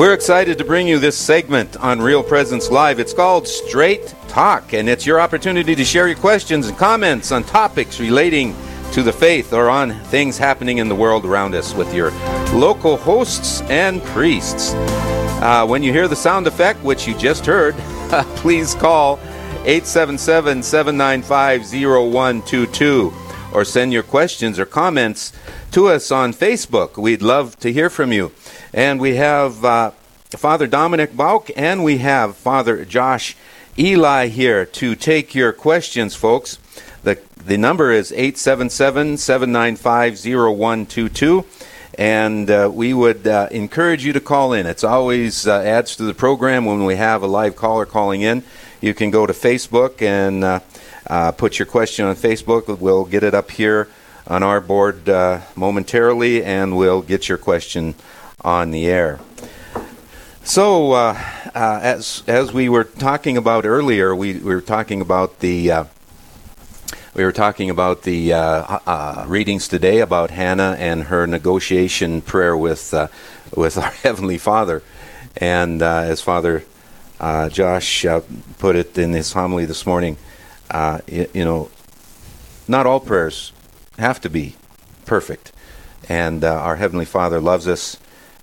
We're excited to bring you this segment on Real Presence Live. It's called Straight Talk, and it's your opportunity to share your questions and comments on topics relating to the faith or on things happening in the world around us with your local hosts and priests. Uh, when you hear the sound effect, which you just heard, please call 877 795 0122 or send your questions or comments to us on Facebook. We'd love to hear from you. And we have uh, Father Dominic Bouck and we have Father Josh Ehli here to take your questions, folks. The, the number is 877 795 0122 and uh, we would uh, encourage you to call in. It's always uh, adds to the program when we have a live caller calling in. You can go to Facebook and uh, uh, put your question on Facebook. We'll get it up here on our board uh, momentarily, and we'll get your question on the air. So, as as we were talking about earlier, we, we were talking about the we were talking about the uh, uh, readings today about Hannah and her negotiation prayer with uh, with our Heavenly Father, and uh, as Father uh, Josh uh, put it in his homily this morning, you, you, know, not all prayers have to be perfect, and our Heavenly Father loves us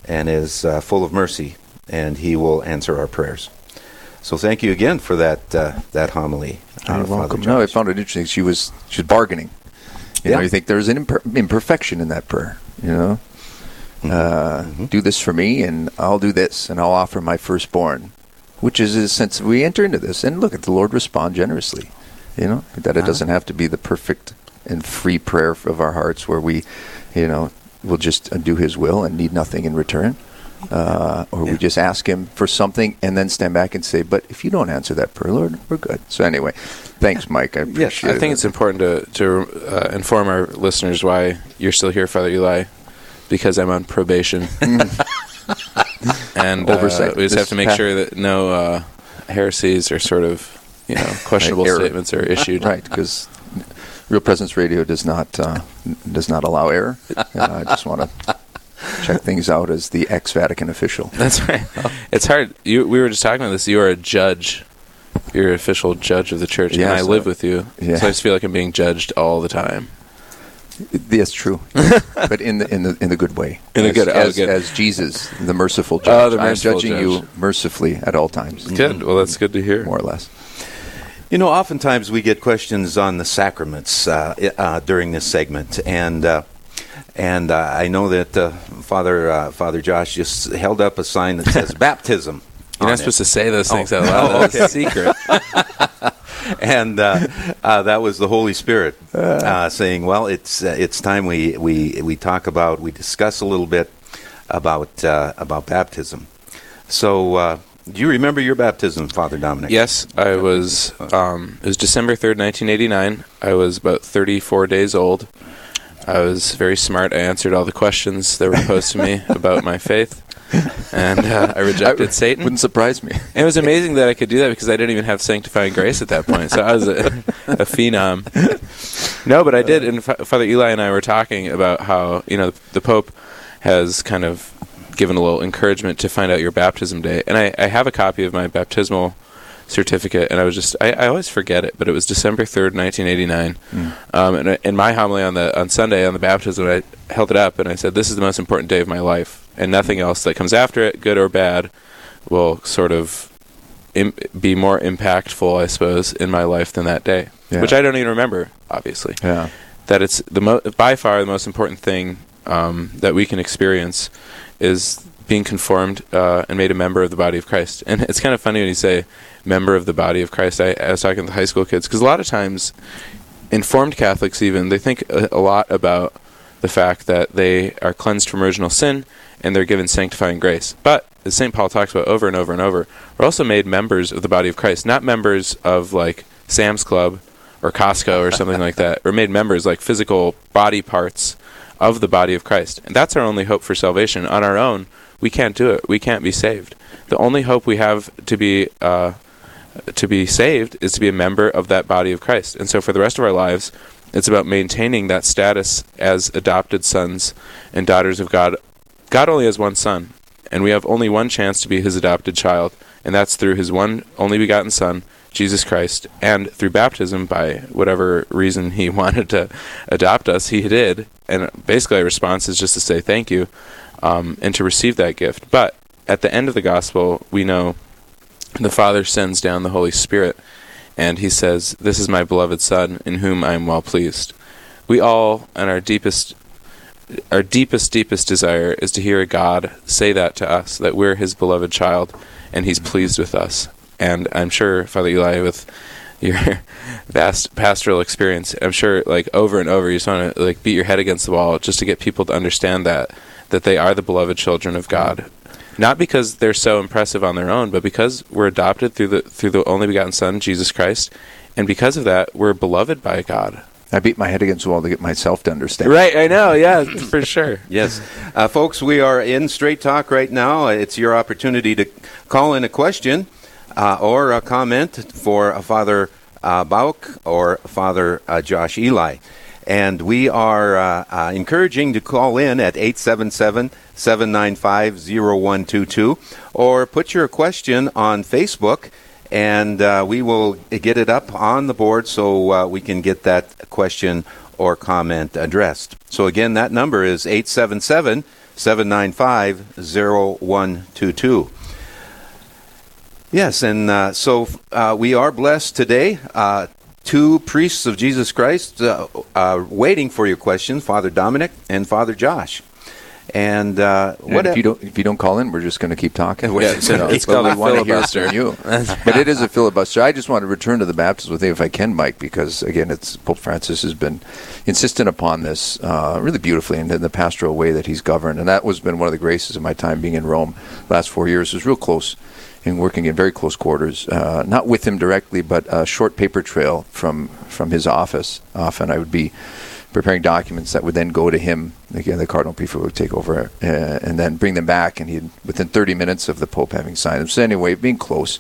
and is full of mercy, and He will answer our prayers. So thank you again for that uh, that homily. You're welcome. No, I found it interesting. She was she was bargaining. You yeah. know, you think there's an imper- imperfection in that prayer. You know, mm-hmm. Uh, mm-hmm. do this for me, and I'll do this, and I'll offer my firstborn, which is a sense we enter into this, and look at the Lord respond generously. You know that it uh-huh. doesn't have to be the perfect and free prayer of our hearts, where we, you know, will just do His will and need nothing in return uh, or yeah. we just ask Him for something and then stand back and say, "But if you don't answer that prayer, Lord, we're good." So anyway, thanks, Mike. I appreciate. Yes, I think it's important to to uh, inform our listeners why you're still here, Father Ehli, because I'm on probation, and uh, we just have to make sure that no uh, heresies or sort of you know questionable right, statements are issued. Right, because Real Presence Radio does not uh, does not allow error. I just want to check things out as the ex Vatican official. That's right. It's hard. You, we were just talking about this. You are a judge. You're an official judge of the church, and I live with you, yeah. so I just feel like I'm being judged all the time. That's true, but in the in the in the good way. In as, a good, as, oh, good. as Jesus, the merciful judge. Oh, the merciful I'm judging judge. you mercifully at all times. Good. Well, that's good to hear. More or less. You know, oftentimes we get questions on the sacraments uh, uh, during this segment, and uh, and uh, I know that uh, Father uh, Father Josh just held up a sign that says baptism. You're not supposed to say those things oh. out loud. Oh, okay. A secret. and uh, uh, that was the Holy Spirit uh, saying, "Well, it's it's time we, we we talk about we discuss a little bit about about baptism." So, do you remember your baptism, Father Dominic? Yes, I was. Um, it was December third, nineteen eighty nine. I was about thirty four days old. I was very smart. I answered all the questions that were posed to me about my faith, and uh, I rejected Satan. Wouldn't surprise me. And it was amazing that I could do that because I didn't even have sanctifying grace at that point. So I was a, a phenom. No, but I did. And F- Father Ehli and I were talking about how you know the Pope has kind of given a little encouragement to find out your baptism day, and I, I have a copy of my baptismal certificate, and I was just I, I always forget it, but it was December third, nineteen eighty nine. Mm. Um, and in my homily on the on Sunday on the baptism, I held it up and I said, "This is the most important day of my life, and nothing else that comes after it, good or bad, will sort of Im- be more impactful, I suppose, in my life than that day, yeah. which I don't even remember, obviously. Yeah, that it's the mo- by far the most important thing um, that we can experience is being conformed uh, and made a member of the body of Christ. And it's kind of funny when you say member of the body of Christ. I, I was talking to the high school kids because a lot of times, informed Catholics even they think a, a lot about the fact that they are cleansed from original sin and they're given sanctifying grace. But as St. Paul talks about over and over and over, we're also made members of the body of Christ, not members of like Sam's Club or Costco or something like that. We're made members like physical body parts of the body of Christ. And that's our only hope for salvation. On our own, we can't do it. We can't be saved. The only hope we have to be uh, to be saved is to be a member of that body of Christ. And so for the rest of our lives, it's about maintaining that status as adopted sons and daughters of God. God only has one son, and we have only one chance to be his adopted child, and that's through his one only begotten Son, Jesus Christ, and through baptism by whatever reason he wanted to adopt us, he did. And basically, our response is just to say thank you um, and to receive that gift. But at the end of the gospel, we know the Father sends down the Holy Spirit, and he says, This is my beloved Son, in whom I am well pleased. We all, in our deepest our deepest, deepest desire is to hear God say that to us, that we're His beloved child, and He's pleased with us. And I'm sure, Father Ehli, with your vast pastoral experience, I'm sure, like over and over, you just want to like beat your head against the wall just to get people to understand that that they are the beloved children of God, not because they're so impressive on their own, but because we're adopted through the through the only begotten Son, Jesus Christ, and because of that, we're beloved by God. I beat my head against the wall to get myself to understand. Right, I know. Yeah, for sure. Yes. Uh, folks, we are in Straight Talk right now. It's your opportunity to call in a question uh, or a comment for Father uh, Bouck or Father uh, Josh Ehli. And we are uh, uh, encouraging to call in at 877 795 0122 or put your question on Facebook and uh, we will get it up on the board so uh, we can get that question or comment addressed. So, again, that number is 877 795 0122. Yes, and uh, so uh, we are blessed today. Uh, two priests of Jesus Christ uh, waiting for your questions, Father Dominic and Father Josh. And, uh, and if you don't if you don't call in, we're just going to keep talking. Yeah, so it's called a filibuster. You. but it is a filibuster. I just want to return to the baptism with you if I can, Mike, because again, it's Pope Francis has been insistent upon this uh, really beautifully in, in the pastoral way that he's governed, and that was been one of the graces of my time being in Rome. Last four years was real close and working in very close quarters, uh, not with him directly, but a short paper trail from from his office. Often I would be preparing documents that would then go to him. Again, the cardinal prefect would take over uh, and then bring them back, and he'd within 30 minutes of the pope having signed them. So anyway, being close.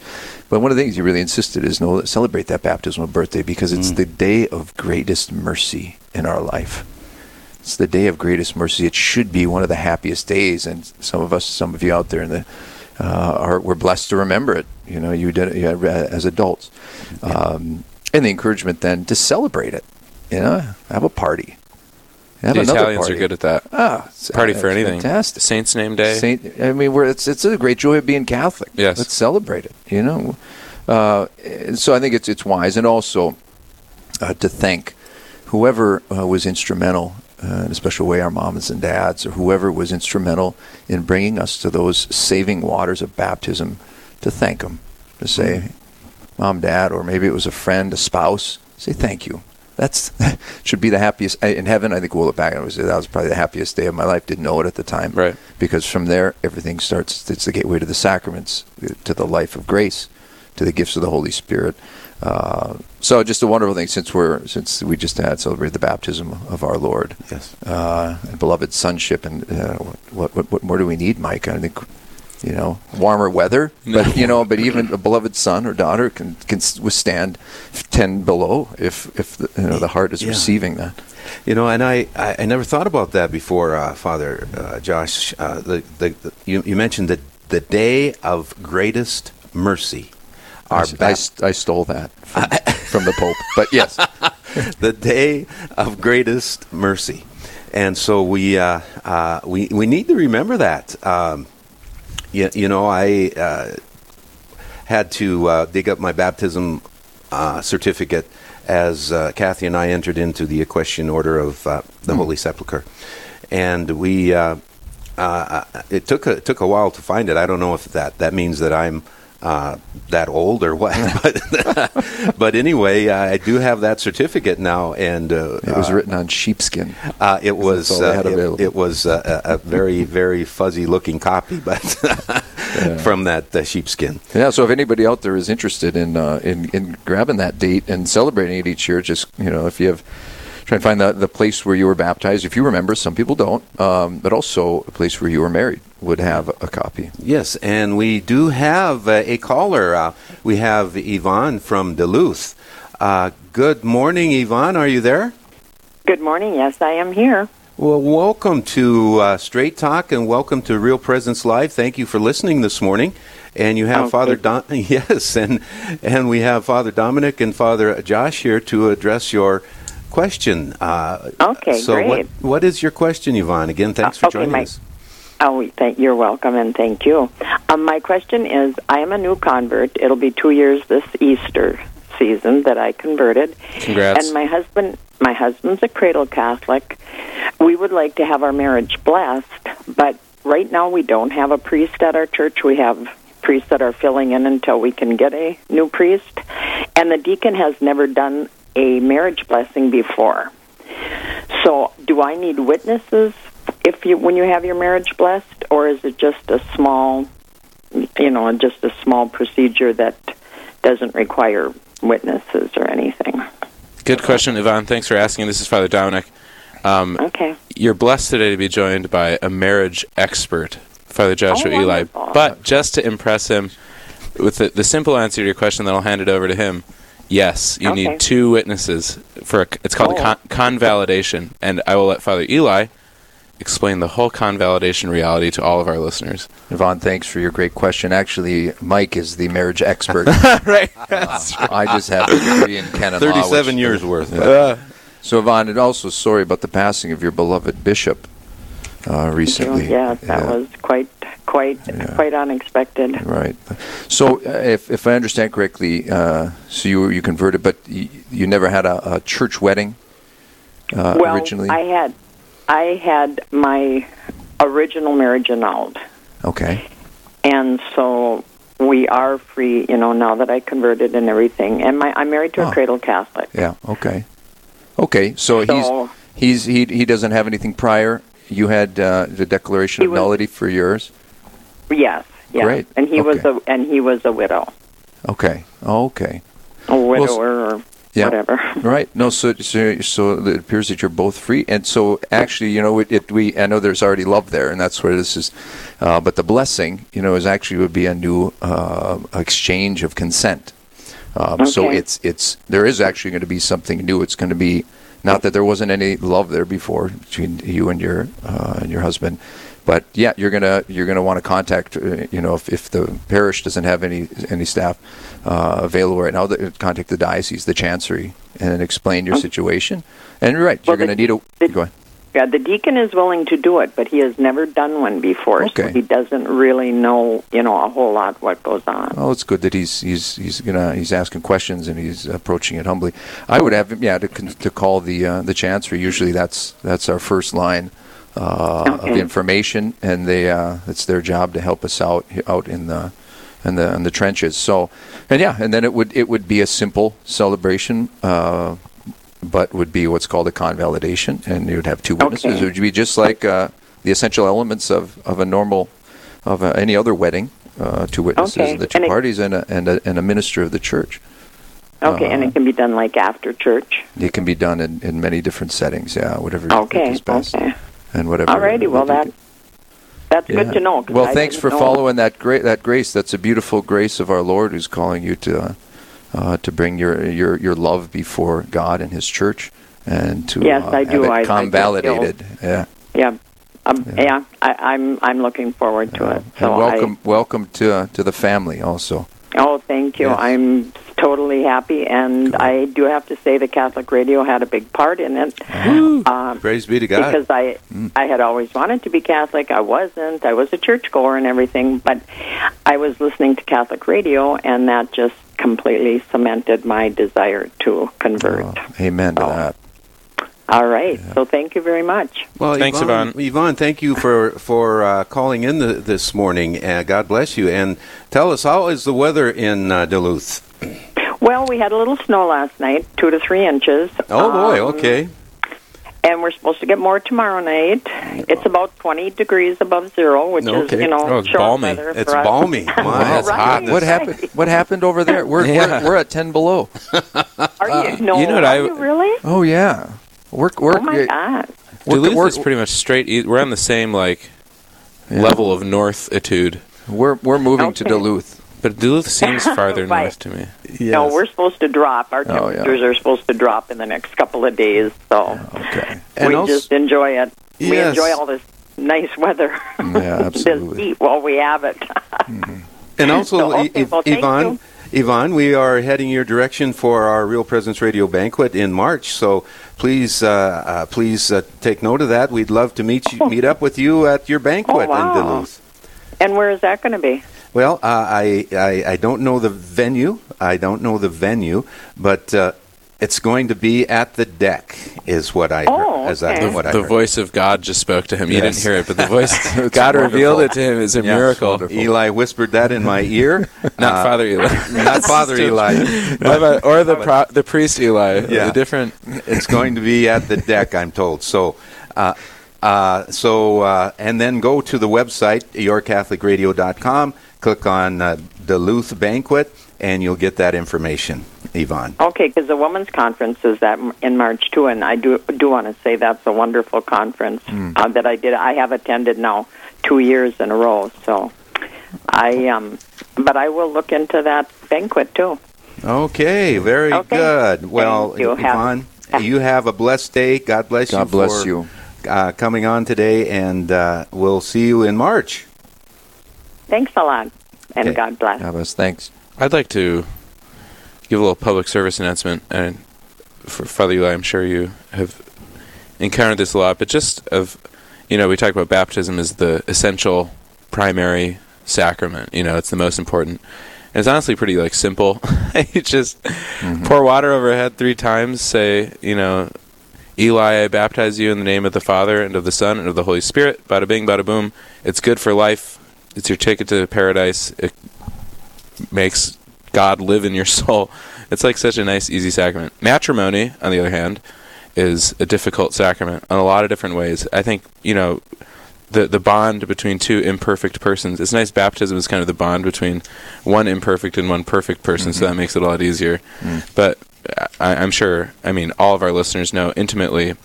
But one of the things he really insisted is no celebrate that baptismal birthday because it's mm. the day of greatest mercy in our life. It's the day of greatest mercy. It should be one of the happiest days, and some of us, some of you out there in the are we're blessed to remember it. You know, you did it as adults, um, and the encouragement then to celebrate it you know, have a party. Have the Italians party. are good at that. Ah, party for anything. Fantastic. Saints' name day. Saint, I mean, we're, it's it's a great joy of being Catholic. Yes. Let's celebrate it. You know, uh, so I think it's it's wise, and also uh, to thank whoever uh, was instrumental, uh, in a special way, our moms and dads, or whoever was instrumental in bringing us to those saving waters of baptism. To thank them, to say. "Mom, Dad," or maybe it was a friend, a spouse. Say thank you that's should be the happiest in heaven. I think we'll look back and say that was probably the happiest day of my life. Didn't know it at the time, right? Because from there, everything starts. It's the gateway to the sacraments, to the life of grace, to the gifts of the Holy Spirit. Uh, so just a wonderful thing since we're since we just had celebrated the baptism of our Lord, yes, uh, and beloved sonship, and uh, what, what what more do we need, Mike? I think you know, warmer weather. But you know, but even a beloved son or daughter can can withstand ten below if if the, you know the heart is yeah. receiving that. You know, and I, I, I never thought about that before, uh, Father uh, Josh. Uh, the, the, the, you, you mentioned that the day of greatest mercy. Our I, I, I stole that from, from the Pope, but yes, the day of greatest mercy, and so we uh, uh, we we need to remember that. Um, you, you know, I uh, had to uh, dig up my baptism uh, certificate as uh, Kathy and I entered into the Equestrian Order of uh, the mm. Holy Sepulchre, and we. Uh, it took a it took a while to find it. I don't know if that that means that I'm uh, that old or what. but, but anyway, uh, I do have that certificate now, and uh, it was written on sheepskin. Uh, it was uh, it, it, was a, a, very very fuzzy looking copy, but from that sheepskin. Yeah. So if anybody out there is interested in in in grabbing that date and celebrating it each year, just you know if you have try to find the, the place where you were baptized. If you remember, some people don't, um, but also a place where you were married would have a copy. Yes, and we do have uh, a caller. Uh, we have Yvonne from Duluth. Uh, good morning, Yvonne. Are you there? Good morning. Yes, I am here. Well, welcome to uh, Straight Talk and welcome to Real Presence Live. Thank you for listening this morning. And you have Oh, Father Don- yes, and and we have Father Dominic and Father Josh here to address your question. Uh, Okay, so what what is your question, Yvonne? Again, thanks Uh, for okay, joining my- us. Oh, thank, you're welcome, and thank you. Um, my question is: I am a new convert. It'll be two years this Easter season that I converted, Congrats. and my husband, my husband's a cradle Catholic. We would like to have our marriage blessed, but right now we don't have a priest at our church. We have priests that are filling in until we can get a new priest, and the deacon has never done a marriage blessing before. So, do I need witnesses if you when you have your marriage blessed, or is it just a small, you know, just a small procedure that doesn't require witnesses or anything? Good question, Yvonne. Thanks for asking. This is Father Dominic. Um, Okay. you're blessed today to be joined by a marriage expert, Father Joshua Oh, Ehli. But just to impress him, with the, the simple answer to your question, then I'll hand it over to him. Yes, you Okay. need two witnesses for a, it's called Oh. con, convalidation, and I will let Father Ehli explain the whole convalidation reality to all of our listeners. Yvonne, thanks for your great question. Actually, Mike is the marriage expert. right. I just have a degree in canon law. Thirty-seven which- years worth. So, Yvonne, and also sorry about the passing of your beloved bishop uh, recently. Yeah, that Yeah. was quite quite Yeah. quite unexpected. Right. So, uh, if if I understand correctly, uh, so you you converted, but you, you never had a, a church wedding uh, well, originally. I had I had my original marriage annulled, okay. and so we are free. You know, now that I converted and everything, and my I'm married to Oh. a cradle Catholic. Yeah. Okay. Okay. So, So- he's he's he he doesn't have anything prior. You had uh, the declaration He of was- nullity for yours. Yes, yes. Great. And he was a and he was a widow, Okay. Okay. a Well, widower or Yeah. whatever. Right. No. So, so so it appears that you're both free, and so actually, you know, it, it we I know there's already love there, and that's where this is. Uh, but the blessing, you know, is actually would be a new uh, exchange of consent. Um, So it's it's there is actually going to be something new. It's going to be not that there wasn't any love there before between you and your uh, and your husband, but yeah, you're gonna you're gonna want to contact uh, you know if, if the parish doesn't have any any staff uh, available right now, contact the diocese, the chancery, and explain your situation. And you're right, Well, you're gonna need a go ahead. Yeah, the deacon is willing to do it, but he has never done one before, so he doesn't really know, you know, a whole lot what goes on. Well, it's good that he's he's he's gonna he's asking questions and he's approaching it humbly. I would have him, yeah, to to call the uh, the chancery. Usually, that's that's our first line uh, of information, and they uh, it's their job to help us out out in the in the in the trenches. So, and yeah, and then it would it would be a simple celebration. Uh, but would be what's called a convalidation, and you would have two witnesses. Okay. It would be just like uh, the essential elements of, of a normal, of a, any other wedding. Uh, two witnesses, Okay. the two And it- parties, and a, and, a, and a minister of the church. Okay, and Uh, it can be done like after church. It can be done in, in many different settings. Yeah, whatever Okay, is best, okay. and whatever. Alrighty, well that that's Yeah. good to know. Well, I thanks for know. following that great that grace. That's a beautiful grace of our Lord, who's calling you to uh, to bring your your your love before God and His church, and to Yes, uh, I do. have I- I it do feel- Yeah. Yeah, um, Yeah. yeah. I, I'm I'm looking forward to Uh, it. So and welcome welcome to uh, to the family also. Oh, thank you. Yes. I'm totally happy, and Cool. I do have to say the Catholic radio had a big part in it. Um, Praise be to God. because I Mm. I had always wanted to be Catholic. I wasn't. I was a churchgoer and everything, but I was listening to Catholic radio, and that just completely cemented my desire to convert. Uh, amen to Oh. that. All right. So thank you very much. Well, Thanks, Yvonne. Yvonne. Yvonne, thank you for for uh, calling in the, this morning. Uh, God bless you. And tell us, how is the weather in uh, Duluth? Well, we had a little snow last night, two to three inches. Oh boy, Um, okay. And we're supposed to get more tomorrow night. It's about 20 degrees above zero, which is, Okay. you know, Oh, it's balmy. It's us. balmy. My that's Right. hot. What happened? What happened over there? We're Yeah. we're, we're at ten below. Are you? Uh, no, you know what are I- you really? Oh yeah. We're we're Oh, my God. we're, Duluth we're, is pretty much straight. e- We're on the same like Yeah. level of northitude, we're, we're moving to Duluth. But Duluth seems farther Right. north to me. No, we're supposed to drop. Our Oh, yeah. temperatures are supposed to drop in the next couple of days, so Okay. And we also- just enjoy it. We enjoy all this nice weather. Yeah, this absolutely. heat while we have it. And also, So, okay, Yv- well, thank Yvonne, Yvonne, we are heading your direction for our Real Presence Radio banquet in March. So please, uh, uh, please uh, take note of that. We'd love to meet you, meet up with you at your banquet Oh, wow. in Duluth. and where is that going to be? Well, uh, I, I I don't know the venue. I don't know the venue, but uh, it's going to be at the deck, is what I Oh, heard. Is that okay. what I the heard? voice of God just spoke to him. You Yes. didn't hear it, but the voice God revealed it to him is a Yeah, miracle. wonderful. Eli whispered that in my ear. Not Uh, Father Ehli. Not Father Ehli. What about- or the pro- the priest Eli. Yeah. The different. It's going to be at the deck, I'm told. So, uh, uh, so, uh, and then go to the website yourcatholicradio.com. Click on uh, Duluth Banquet, and you'll get that information, Yvonne. Okay, because the women's conference is that in March too, and I do do want to say that's a wonderful conference uh, that I did. I have attended now two years in a row, so I um, but I will look into that banquet too. Okay, very Okay. good. Well, Thank you. Have- Yvonne, you have a blessed day. God bless you. God bless for, you. Uh, coming on today, and uh, we'll see you in March. Thanks a lot, and Okay. God bless. God bless. Thanks. I'd like to give a little public service announcement, and for Father Ehli, I'm sure you have encountered this a lot, but just of, you know, we talk about baptism as the essential primary sacrament. You know, it's the most important. And it's honestly pretty like simple. you just mm-hmm. pour water over a head three times, say, you know, Eli, I baptize you in the name of the Father and of the Son and of the Holy Spirit. Bada bing, bada boom. It's good for life. It's your ticket to paradise. It makes God live in your soul. It's like such a nice, easy sacrament. Matrimony, on the other hand, is a difficult sacrament in a lot of different ways. I think, you know, the the bond between two imperfect persons. It's nice. Baptism is kind of the bond between one imperfect and one perfect person, so mm-hmm. that makes it a lot easier. Mm. But I, I'm sure, I mean, all of our listeners know intimately,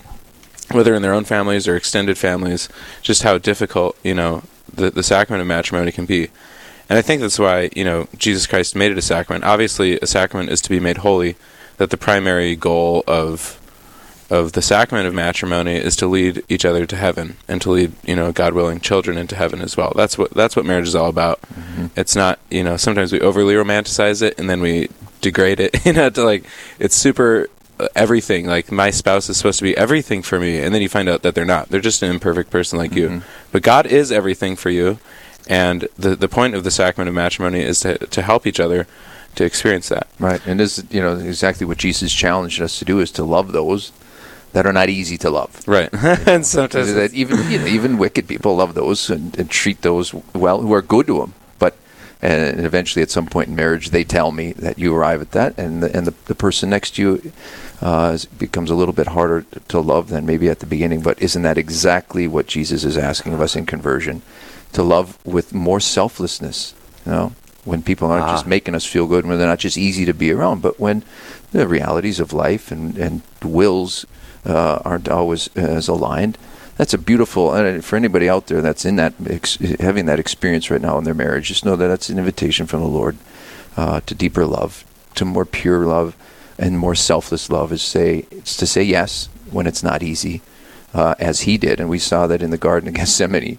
whether in their own families or extended families, just how difficult you know the the sacrament of matrimony can be. And I think that's why you know Jesus Christ made it a sacrament. Obviously, a sacrament is to be made holy. That the primary goal of of the sacrament of matrimony is to lead each other to heaven and to lead you know God willing children into heaven as well. That's what that's what marriage is all about. Mm-hmm. It's not you know sometimes we overly romanticize it and then we degrade it you know to like it's super everything like my spouse is supposed to be everything for me and then you find out that they're not. They're just an imperfect person like you. Mm-hmm. But god is everything for you and the the point of the sacrament of matrimony is to to help each other to experience that. Right, and this is you know exactly what Jesus challenged us to do is to love those that are not easy to love. right. And sometimes that even you know, even wicked people love those and, and treat those well who are good to them. But and eventually, at some point in marriage, they tell me that you arrive at that, and the, and the, the person next to you uh, becomes a little bit harder to love than maybe at the beginning. But isn't that exactly what Jesus is asking of us in conversion? To love with more selflessness, you know. When people aren't just Ah. making us feel good, when they're not just easy to be around, but when the realities of life and, and wills uh, aren't always as aligned. That's a beautiful. And for anybody out there that's in that ex- having that experience right now in their marriage, just know that that's an invitation from the Lord uh, to deeper love, to more pure love, and more selfless love. Is say it's to say yes when it's not easy, uh, as He did, and we saw that in the Garden of Gethsemane.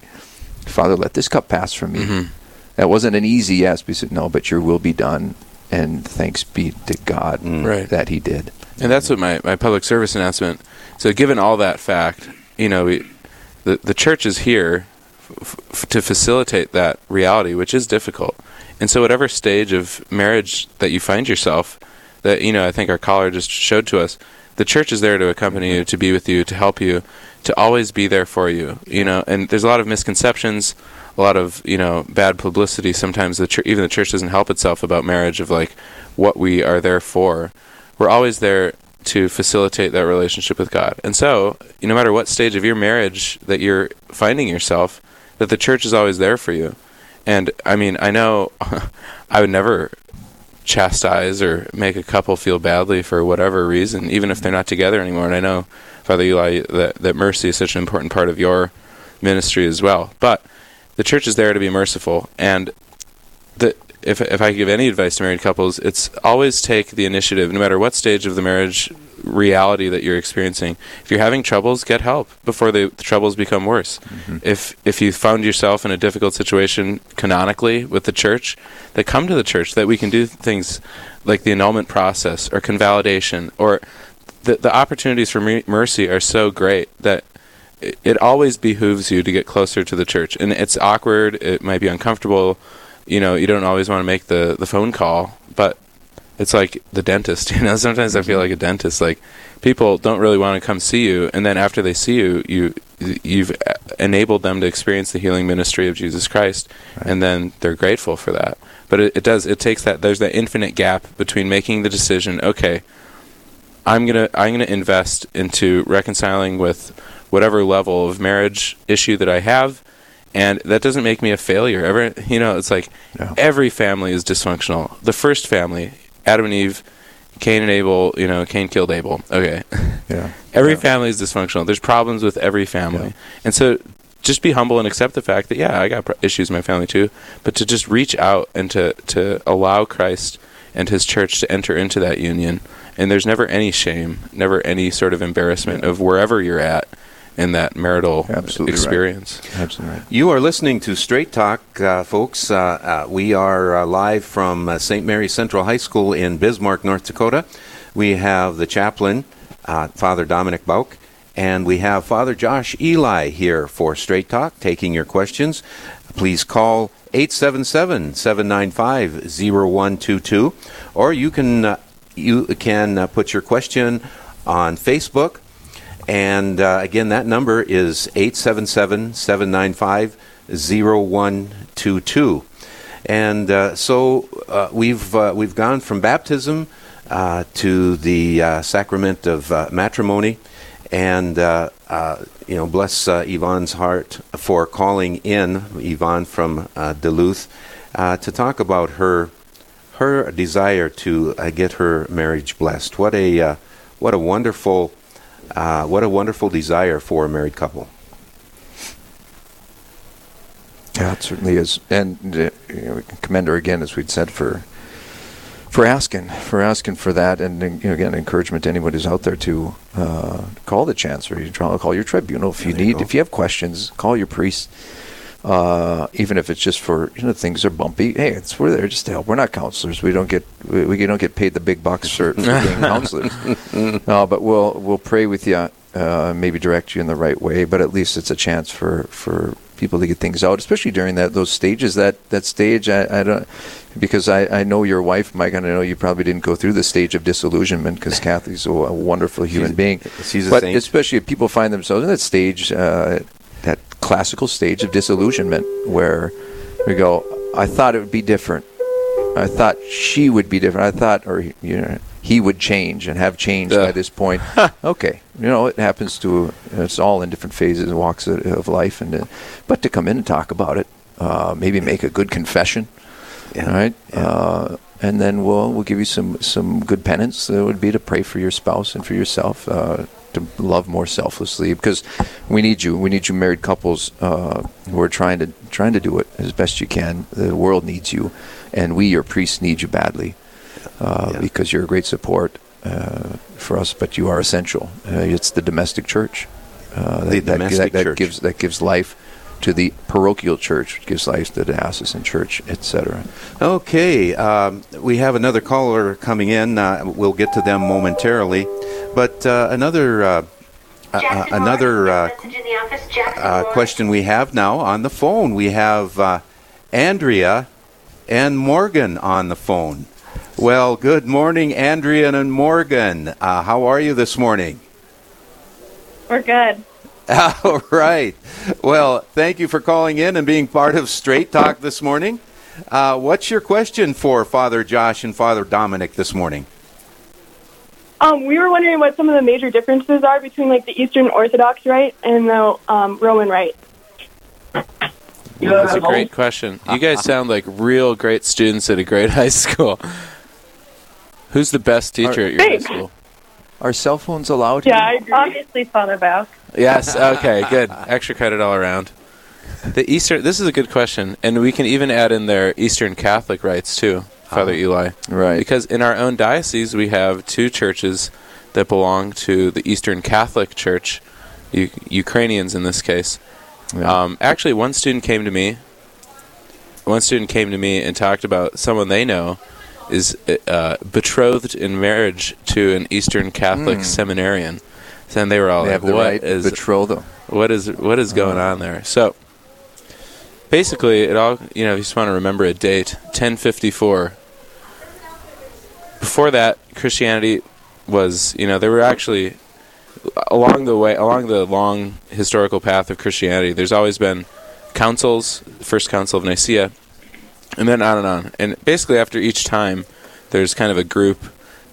Father, let this cup pass from me. Mhm. That wasn't an easy yes. He said no, but Your will be done, and thanks be to God Right. that He did. And that's what my, my public service announcement. So, given all that fact, you know, we, the the church is here f- f- to facilitate that reality, which is difficult. And so, whatever stage of marriage that you find yourself, that you know, I think our caller just showed to us, the church is there to accompany you, to be with you, to help you, to always be there for you. You know, and there's a lot of misconceptions, a lot of you know bad publicity. Sometimes the even the church doesn't help itself about marriage of like what we are there for we're always there to facilitate that relationship with God. And so, no matter what stage of your marriage that you're finding yourself, that the church is always there for you. And I mean, I know I would never chastise or make a couple feel badly for whatever reason, even if they're not together anymore. And I know, Father Ehli, that, that mercy is such an important part of your ministry as well. But the church is there to be merciful. And the if if I could give any advice to married couples, it's always take the initiative, no matter what stage of the marriage reality that you're experiencing. If you're having troubles, get help before the, the troubles become worse. Mm-hmm. If if you found yourself in a difficult situation canonically with the church, that come to the church that we can do things like the annulment process or convalidation or the the opportunities for mercy are so great that it, it always behooves you to get closer to the church. And it's awkward, it might be uncomfortable, you know, you don't always want to make the the phone call, but it's like the dentist you know? Sometimes i feel mm-hmm. like a dentist like people don't really want to come see you and then after they see you you you've enabled them to experience the healing ministry of jesus christ right. and then they're grateful for that. But it, it does it takes that there's that infinite gap between making the decision okay i'm gonna i'm gonna invest into reconciling with whatever level of marriage issue that i have and that doesn't make me a failure. Ever, you know, it's like no. every family is dysfunctional. The first family Adam and Eve, Cain and Abel, you know, Cain killed Abel. Okay. Yeah. every yeah. family is dysfunctional. There's problems with every family. Yeah. And so just be humble and accept the fact that yeah, I got issues in my family too, but to just reach out and to to allow Christ and his church to enter into that union. And there's never any shame, never any sort of embarrassment of wherever you're at in that marital Absolutely experience. Right. Absolutely right. You are listening to Straight Talk, uh, folks. Uh, uh, we are uh, live from uh, St. Mary Central High School in Bismarck, North Dakota. We have the chaplain, uh, Father Dominic Bouck, and we have Father Josh Ehli here for Straight Talk, taking your questions. Please call 877 795 0122, or you can, you can put your question on Facebook and uh, again, that number is 877 795 0122. And uh, so uh, we've, uh, we've gone from baptism uh, to the uh, sacrament of matrimony. And, you know, bless Yvonne's heart for calling in, Yvonne from Duluth, to talk about her, her desire to get her marriage blessed. What a, what a wonderful uh, what a wonderful desire for a married couple. Yeah, it certainly is, and uh, you know, we can commend her again, as we'd said, for for asking, for asking for that, and you know, again, encouragement to anybody who's out there to uh, call the chancery, call your tribunal if you need, you if you have questions, call your priest uh, even if it's just for you know things are bumpy. Hey, it's we're there just to help. We're not counselors. We don't get we, we don't get paid the big bucks for, for being counselors. Uh, but we'll we'll pray with you, uh, maybe direct you in the right way. But at least it's a chance for for people to get things out, especially during that those stages. That that stage, I, I don't because I, I know your wife, Mike, and I know you probably didn't go through the stage of disillusionment because Kathy's a, a, wonderful human she's, being. She's but especially if people find themselves in that stage, uh, classical stage of disillusionment where we go, I thought it would be different. I thought she would be different. I thought, or you know, he would change and have changed by this point. okay, you know, it happens to. It's all in different phases and walks of, of life, and uh, but to come in and talk about it, uh, maybe make a good confession, yeah. right? Yeah. Uh, and then we'll we'll give you some some good penance. That would be to pray for your spouse and for yourself uh, to love more selflessly because we need you. We need you, married couples uh, who are trying to trying to do it as best you can. The world needs you, and we, your priests, need you badly uh, yeah. because you're a great support uh, for us. But you are essential. Uh, it's the domestic church. Uh, the that, domestic that, that, church. gives that gives life to the parochial church, which gives life to the diocesan church, etc. Okay, um, we have another caller coming in. Uh, we'll get to them momentarily. But uh, another uh, uh, another uh, uh, question we have now on the phone. We have uh, Andrea and Morgan on the phone. Well, good morning, Andrea and Morgan. how are you this morning? We're good. All right. Well, thank you for calling in and being part of Straight Talk this morning. what's your question for Father Josh and Father Dominic this morning? Um, we were wondering what some of the major differences are between like the Eastern Orthodox Rite and the um, Roman Rite. That's a great question. You guys sound like real great students at a great high school. Who's the best teacher at your high school? Are cell phones allowed? Yeah, I agree. obviously Father Bouck. Yes. Okay. Good. Extra credit all around. The Eastern. This is a good question, and we can even add in there Eastern Catholic rites too, Father Ah. Ehli. Right. Because in our own diocese, we have two churches that belong to the Eastern Catholic Church, U- Ukrainians in this case. Yeah. Um, actually, one student came to me. One student came to me and talked about someone they know is uh, betrothed in marriage to an Eastern Catholic seminarian. And they were all they like, have the "What right is betrothal. what is what is going uh-huh. on there? So basically, it all you know. You just want to remember a date: ten fifty four. Before that, Christianity was you know there were actually along the way along the long historical path of Christianity. There's always been councils, first council of Nicaea, and then on and on. And basically, after each time, there's kind of a group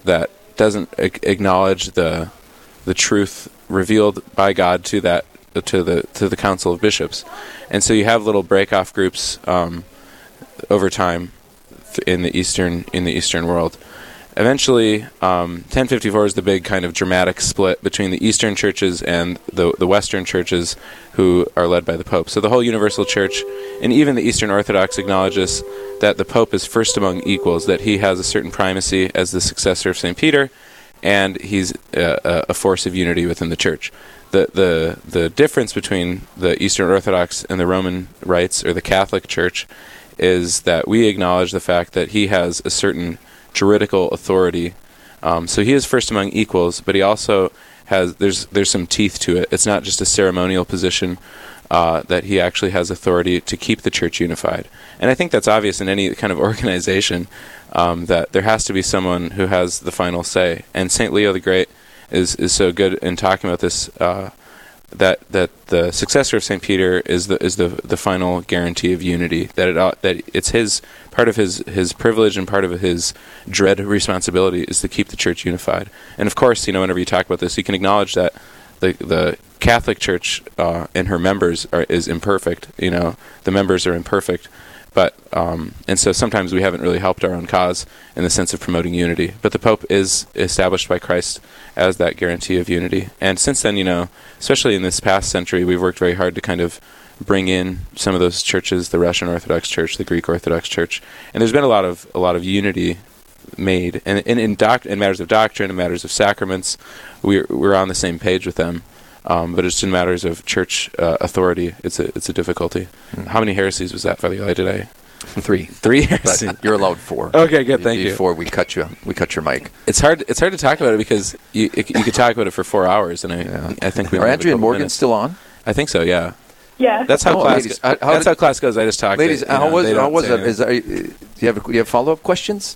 that doesn't ac- acknowledge the the truth revealed by God to that to the to the council of bishops, and so you have little break off groups um, over time in the eastern in the eastern world. Eventually, um, 1054 is the big kind of dramatic split between the Eastern churches and the the Western churches, who are led by the Pope. So the whole Universal Church, and even the Eastern Orthodox, acknowledges that the Pope is first among equals, that he has a certain primacy as the successor of Saint Peter, and he's a, a force of unity within the Church. The, the the difference between the Eastern Orthodox and the Roman rites or the Catholic Church is that we acknowledge the fact that he has a certain juridical authority. Um, so he is first among equals, but he also has there's there's some teeth to it. It's not just a ceremonial position. Uh, that he actually has authority to keep the church unified, and I think that's obvious in any kind of organization um, that there has to be someone who has the final say. And Saint Leo the Great is is so good in talking about this. Uh, that that the successor of Saint Peter is the is the the final guarantee of unity. That it ought, that it's his part of his his privilege and part of his dread responsibility is to keep the church unified. And of course, you know, whenever you talk about this, you can acknowledge that the the Catholic Church uh, and her members are is imperfect. You know, the members are imperfect. But um, and so sometimes we haven't really helped our own cause in the sense of promoting unity. But the Pope is established by Christ as that guarantee of unity. And since then, you know, especially in this past century, we've worked very hard to kind of bring in some of those churches, the Russian Orthodox Church, the Greek Orthodox Church, and there's been a lot of a lot of unity made. And in in, doc- in matters of doctrine, in matters of sacraments, we're we're on the same page with them. Um, but it's in matters of church uh, authority. It's a it's a difficulty. How many heresies was that, Father Ehli? Did I Three. three heresies? But you're allowed four. Okay, good, thank you. Before we cut you, we cut your mic. It's hard. It's hard to talk about it because you it, you could talk about it for four hours, and I Yeah. I think we Are only Andrea and couple Morgan minutes. still on? I think so. Yeah, Yeah. that's how Oh, class. ladies, go- how- how that's did- how class goes. I just talked. Ladies, to, how know, was they how don't was say it? Is, are you, do you have you have follow up questions?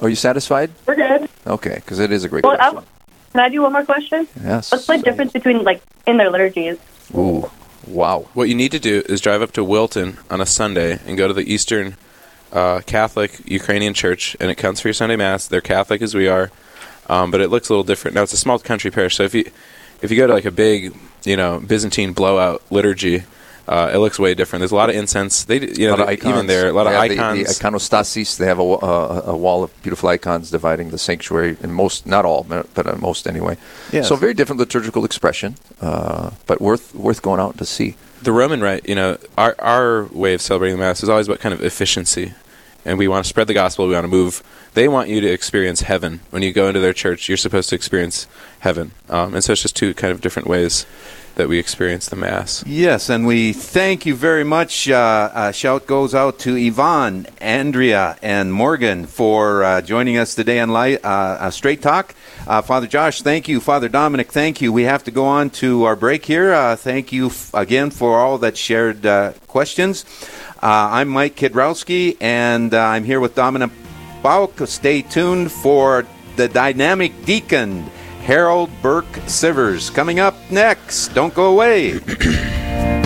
Are you satisfied? We're good. Okay, because it is a great Well, I, question. Can I do one more question? Yes. What's the difference between like in their liturgies? Ooh, wow. What you need to do is drive up to Wilton on a Sunday and go to the Eastern uh, Catholic Ukrainian Church, and it counts for your Sunday Mass. They're Catholic as we are, um, but it looks a little different. Now it's a small country parish, so if you if you go to like a big, you know, Byzantine blowout liturgy, uh, it looks way different. There's a lot of incense. They, you know, a lot of icons. even there, a lot of They have the- icons. The, iconostasis. They have a, uh, a wall of beautiful icons dividing the sanctuary, in most, not all, but but, uh, most anyway. Yes. So very different liturgical expression, uh, but worth worth going out to see. the Roman rite, you know, our our way of celebrating the Mass is always about kind of efficiency, and we want to spread the gospel. We want to move. They want you to experience heaven when you go into their church. You're supposed to experience heaven, um, and so it's just two kind of different ways that we experience the Mass. Yes, and we thank you very much. Uh, uh, shout goes out to Yvonne, Andrea, and Morgan for uh, joining us today on uh, uh, Straight Talk. Uh, Father Josh, thank you. Father Dominic, thank you. We have to go on to our break here. Thank you f- again for all that shared questions. I'm Mike Kidrowski, and I'm here with Dominic Bouck. Stay tuned for the dynamic deacon. Harold Burke Sivers coming up next. Don't go away.